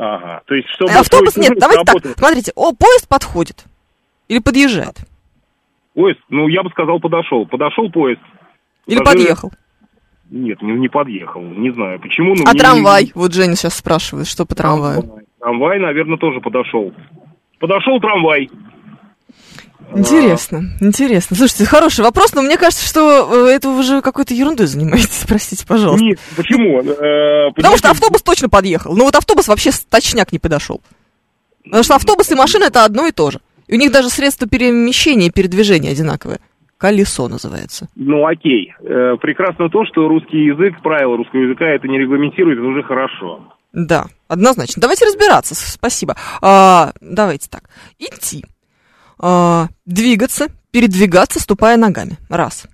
Ага, то есть, чтобы... А автобус нет, давайте так, смотрите, о, поезд подходит или подъезжает, Поезд, ну, я бы сказал, подошел. Подошел поезд. или Пассажиры- подъехал. Нет, не, не подъехал. Не знаю, почему. ну, А мне- трамвай? Вот Женя сейчас спрашивает, что по трамваю. Трамвай, наверное, тоже подошел. Подошел трамвай. Интересно, интересно. Слушайте, хороший вопрос, но мне кажется, что э, это вы уже какой-то ерундой занимаетесь, простите, пожалуйста. Нет, почему? Э, Потому что автобус точно подъехал. Ну вот автобус вообще точняк не подошел. Потому что автобус и машина это одно и то же. И у них даже средства перемещения и передвижения одинаковые. Колесо называется. Ну, окей. Э, прекрасно то, что русский язык, правила русского языка это не регламентирует, это уже хорошо. Да, однозначно. Давайте разбираться. Спасибо. А, давайте так. Идти. А, двигаться, передвигаться, ступая ногами. Раз.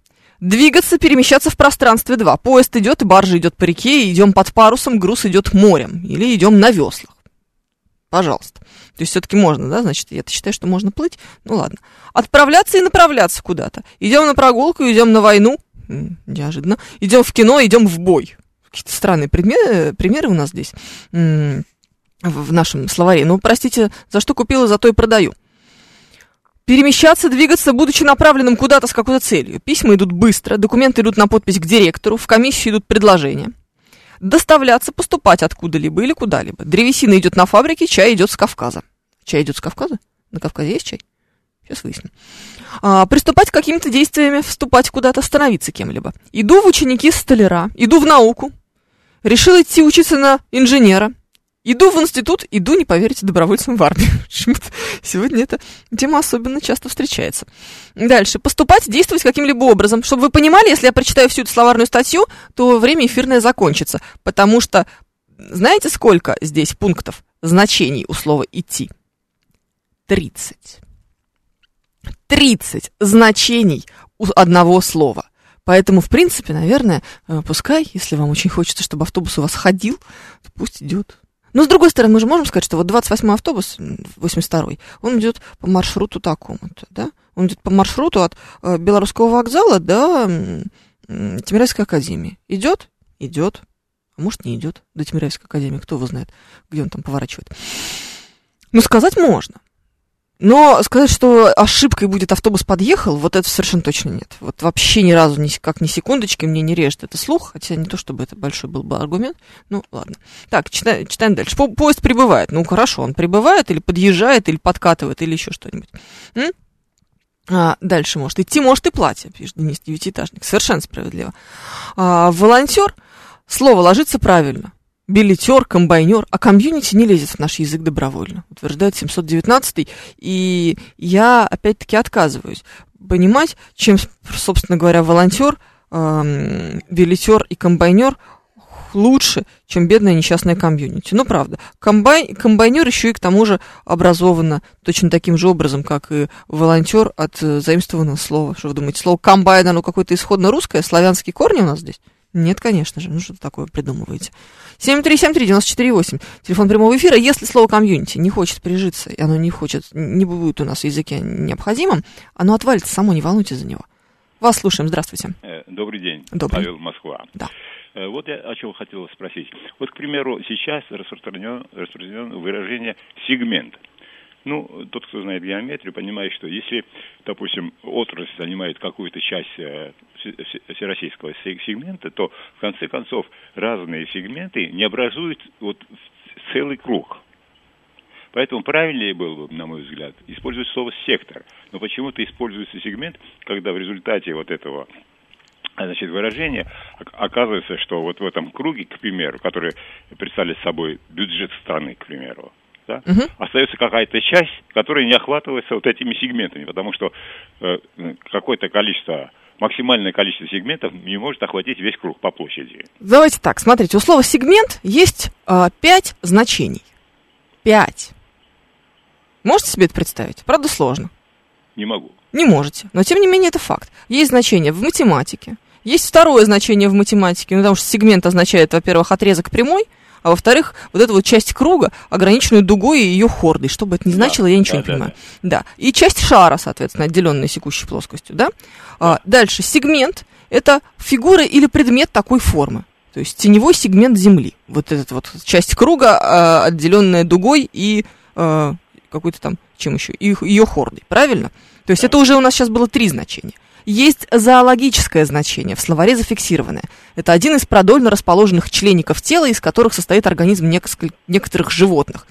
Двигаться, перемещаться в пространстве. Два. Поезд идет, баржа идет по реке, идем под парусом, груз идет морем. Или идем на веслах. Пожалуйста. То есть все-таки можно, да? Значит, я считаю, что можно плыть. Ну ладно. Отправляться и направляться куда-то. Идем на прогулку, идем на войну. Неожиданно. Идем в кино, идем в бой. Какие-то странные предме- примеры у нас здесь в нашем словаре. Ну, простите, за что купила, зато и продаю. Перемещаться, двигаться, будучи направленным куда-то с какой-то целью. Письма идут быстро, документы идут на подпись к директору, в комиссию идут предложения. Доставляться, поступать откуда-либо или куда-либо. Древесина идет на фабрике, чай идет с Кавказа. Чай идет с Кавказа? На Кавказе есть чай? Сейчас выясним. А, приступать к каким-то действиями, вступать куда-то, становиться кем-либо. Иду в ученики столяра, иду в науку, решил идти учиться на инженера. Иду в институт, иду, не поверите, добровольцем в армию. Почему-то Сегодня эта тема особенно часто встречается. Дальше. Поступать, действовать каким-либо образом. Чтобы вы понимали, если я прочитаю всю эту словарную статью, то время эфирное закончится. Потому что знаете, сколько здесь пунктов значений у слова «идти»? 30. 30 значений у одного слова. Поэтому, в принципе, наверное, э, пускай, если вам очень хочется, чтобы автобус у вас ходил, то пусть идет. Но, с другой стороны, мы же можем сказать, что вот 28-й автобус, м, 82-й, он идет по маршруту такому-то, да? Он идет по маршруту от э, Белорусского вокзала до Тимирязевской академии. Идет? Идет. А может, не идет до Тимирязевской академии, кто его знает, где он там поворачивает. Ну, сказать можно. Но сказать, что ошибкой будет автобус подъехал, вот это совершенно точно нет. Вот вообще ни разу, ни, как ни секундочки мне не режет это слух, хотя не то, чтобы это большой был бы аргумент. Ну, ладно. Так, читаем, читаем дальше. По- поезд прибывает. Ну, хорошо, он прибывает или подъезжает, или подкатывает, или еще что-нибудь. М? А, дальше может идти, может и платье, пишет Денис Девятиэтажник. Совершенно справедливо. А, волонтер, слово ложится правильно. Билетер, комбайнер, а комьюнити не лезет в наш язык добровольно, утверждает 719 и я опять-таки отказываюсь понимать, чем, собственно говоря, волонтер, эм, билетер и комбайнер лучше, чем бедная несчастная комьюнити. Ну, правда. Комбай, комбайнер еще и к тому же образовано точно таким же образом, как и волонтер от э, заимствованного слова. Что вы думаете, слово комбайн, оно какое-то исходно русское, славянские корни у нас здесь? Нет, конечно же. Ну, что такое придумываете? 7373948, телефон прямого эфира. Если слово комьюнити не хочет прижиться, и оно не хочет, не будет у нас в языке необходимым, оно отвалится само, не волнуйтесь за него. Вас слушаем, здравствуйте. Э, Добрый день, Добрый. Павел Москва. Да. Э, Вот я о чем хотел спросить. Вот, к примеру, сейчас распространено, распространено выражение «сегмент». Ну, тот, кто знает геометрию, понимает, что если, допустим, отрасль занимает какую-то часть э, все- все- всероссийского се- сегмента, то, в конце концов, разные сегменты не образуют вот целый круг. Поэтому правильнее было бы, на мой взгляд, использовать слово «сектор». Но почему-то используется сегмент, когда в результате вот этого значит, выражение, оказывается, что вот в этом круге, к примеру, который представляет собой бюджет страны, к примеру, да, угу. остается какая-то часть, которая не охватывается вот этими сегментами, потому что э, какое-то количество максимальное количество сегментов не может охватить весь круг по площади. Давайте так, смотрите, у слова сегмент есть э, пять значений. Пять. Можете себе это представить? Правда сложно. Не могу. Не можете. Но тем не менее это факт. Есть значение в математике. Есть второе значение в математике, ну, потому что сегмент означает, во-первых, отрезок прямой, а во-вторых, вот эта вот часть круга, ограниченную дугой и ее хордой. Что бы это ни значило, да, я ничего да, не да, понимаю. Да. да. И часть шара, соответственно, отделенная секущей плоскостью, да? А, дальше, сегмент – это фигура или предмет такой формы. То есть теневой сегмент Земли. Вот эта вот часть круга, а, отделенная дугой и а, какой-то там, чем еще, и ее хордой, правильно? То есть это уже у нас сейчас было три значения. Есть зоологическое значение, в словаре зафиксированное. Это один из продольно расположенных члеников тела, из которых состоит организм некоторых животных.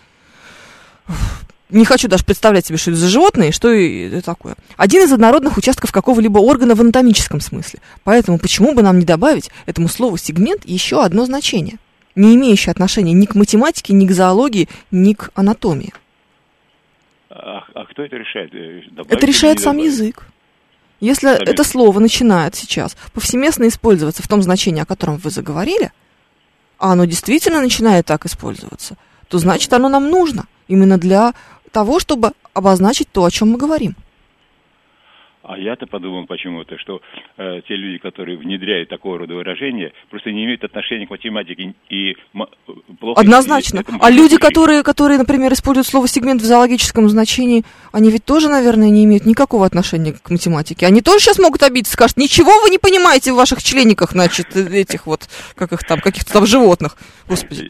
Не хочу даже представлять себе, что это за животные, что это такое. Один из однородных участков какого-либо органа в анатомическом смысле. Поэтому почему бы нам не добавить этому слову сегмент еще одно значение, не имеющее отношения ни к математике, ни к зоологии, ни к анатомии. А, а кто это решает? Э, добавить это решает сам язык. Если Абсолютно. это слово начинает сейчас повсеместно использоваться в том значении, о котором вы заговорили, а оно действительно начинает так использоваться, то значит оно нам нужно именно для того, чтобы обозначить то, о чем мы говорим. А я-то подумал почему-то, что э, те люди, которые внедряют такого рода выражения, просто не имеют отношения к математике и плохо... Однозначно. А люди, которые, которые, например, используют слово сегмент в зоологическом значении, они ведь тоже, наверное, не имеют никакого отношения к математике. Они тоже сейчас могут обидеться, скажут, ничего вы не понимаете в ваших члениках, значит, этих вот, как их там, каких-то там животных. Господи.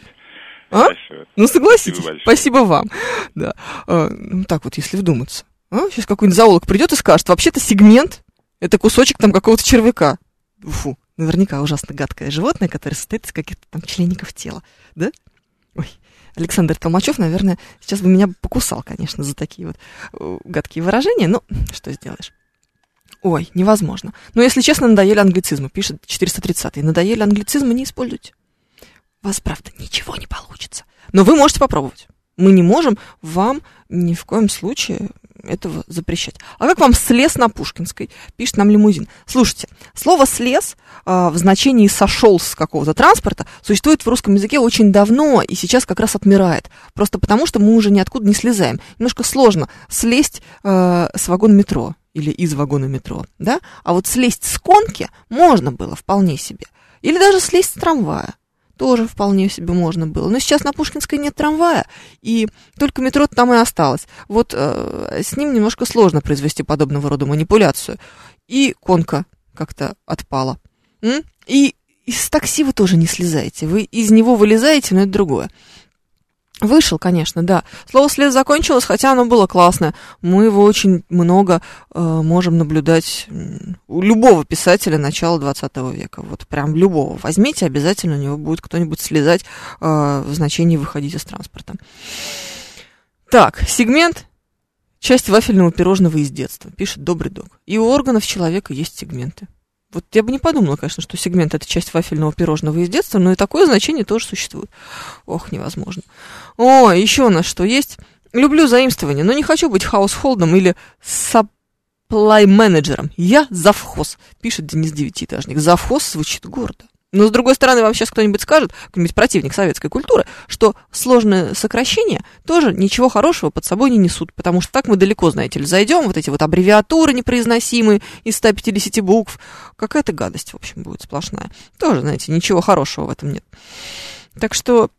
А? Ну, согласитесь. Спасибо, Спасибо вам. Да. А, ну, так вот, если вдуматься. А? Сейчас какой-нибудь зоолог придет и скажет, вообще-то сегмент – это кусочек там какого-то червяка. Фу, наверняка ужасно гадкое животное, которое состоит из каких-то там членников тела, да? Ой, Александр Толмачев, наверное, сейчас бы меня покусал, конечно, за такие вот э, гадкие выражения, но что сделаешь? Ой, невозможно. Но если честно, надоели англицизмы, пишет 430-й. Надоели англицизмы, не используйте. У вас, правда, ничего не получится. Но вы можете попробовать. Мы не можем вам ни в коем случае этого запрещать. А как вам слез на Пушкинской? Пишет нам лимузин. Слушайте, слово слез э, в значении сошел с какого-то транспорта существует в русском языке очень давно и сейчас как раз отмирает. Просто потому, что мы уже ниоткуда не слезаем. Немножко сложно слезть э, с вагона метро или из вагона метро, да? А вот слезть с конки можно было вполне себе. Или даже слезть с трамвая тоже вполне себе можно было. Но сейчас на Пушкинской нет трамвая, и только метро там и осталось. Вот э, с ним немножко сложно произвести подобного рода манипуляцию. И конка как-то отпала. М? И из такси вы тоже не слезаете. Вы из него вылезаете, но это другое. Вышел, конечно, да. Слово «след» закончилось, хотя оно было классное. Мы его очень много э, можем наблюдать у любого писателя начала 20 века. Вот прям любого. Возьмите, обязательно у него будет кто-нибудь слезать э, в значении «выходить из транспорта». Так, сегмент часть вафельного пирожного из детства, пишет Добрый Дог. И у органов человека есть сегменты. Вот я бы не подумала, конечно, что сегмент это часть вафельного пирожного из детства, но и такое значение тоже существует. Ох, невозможно. О, еще у нас что есть? Люблю заимствование, но не хочу быть хаусхолдом или саплай-менеджером. Я завхоз, пишет Денис Девятиэтажник. Завхоз звучит гордо. Но, с другой стороны, вам сейчас кто-нибудь скажет, какой-нибудь противник советской культуры, что сложные сокращения тоже ничего хорошего под собой не несут, потому что так мы далеко, знаете ли, зайдем, вот эти вот аббревиатуры непроизносимые из 150 букв, какая-то гадость, в общем, будет сплошная. Тоже, знаете, ничего хорошего в этом нет. Так что,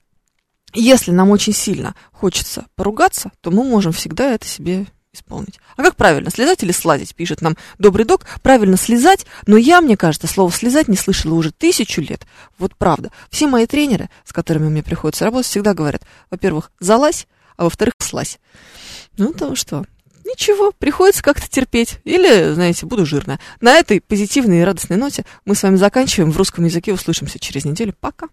если нам очень сильно хочется поругаться, то мы можем всегда это себе исполнить. А как правильно, слезать или слазить, пишет нам добрый док. Правильно слезать, но я, мне кажется, слово слезать не слышала уже тысячу лет. Вот правда. Все мои тренеры, с которыми мне приходится работать, всегда говорят, во-первых, залазь, а во-вторых, слазь. Ну, то что, ничего, приходится как-то терпеть. Или, знаете, буду жирная. На этой позитивной и радостной ноте мы с вами заканчиваем. В русском языке услышимся через неделю. Пока.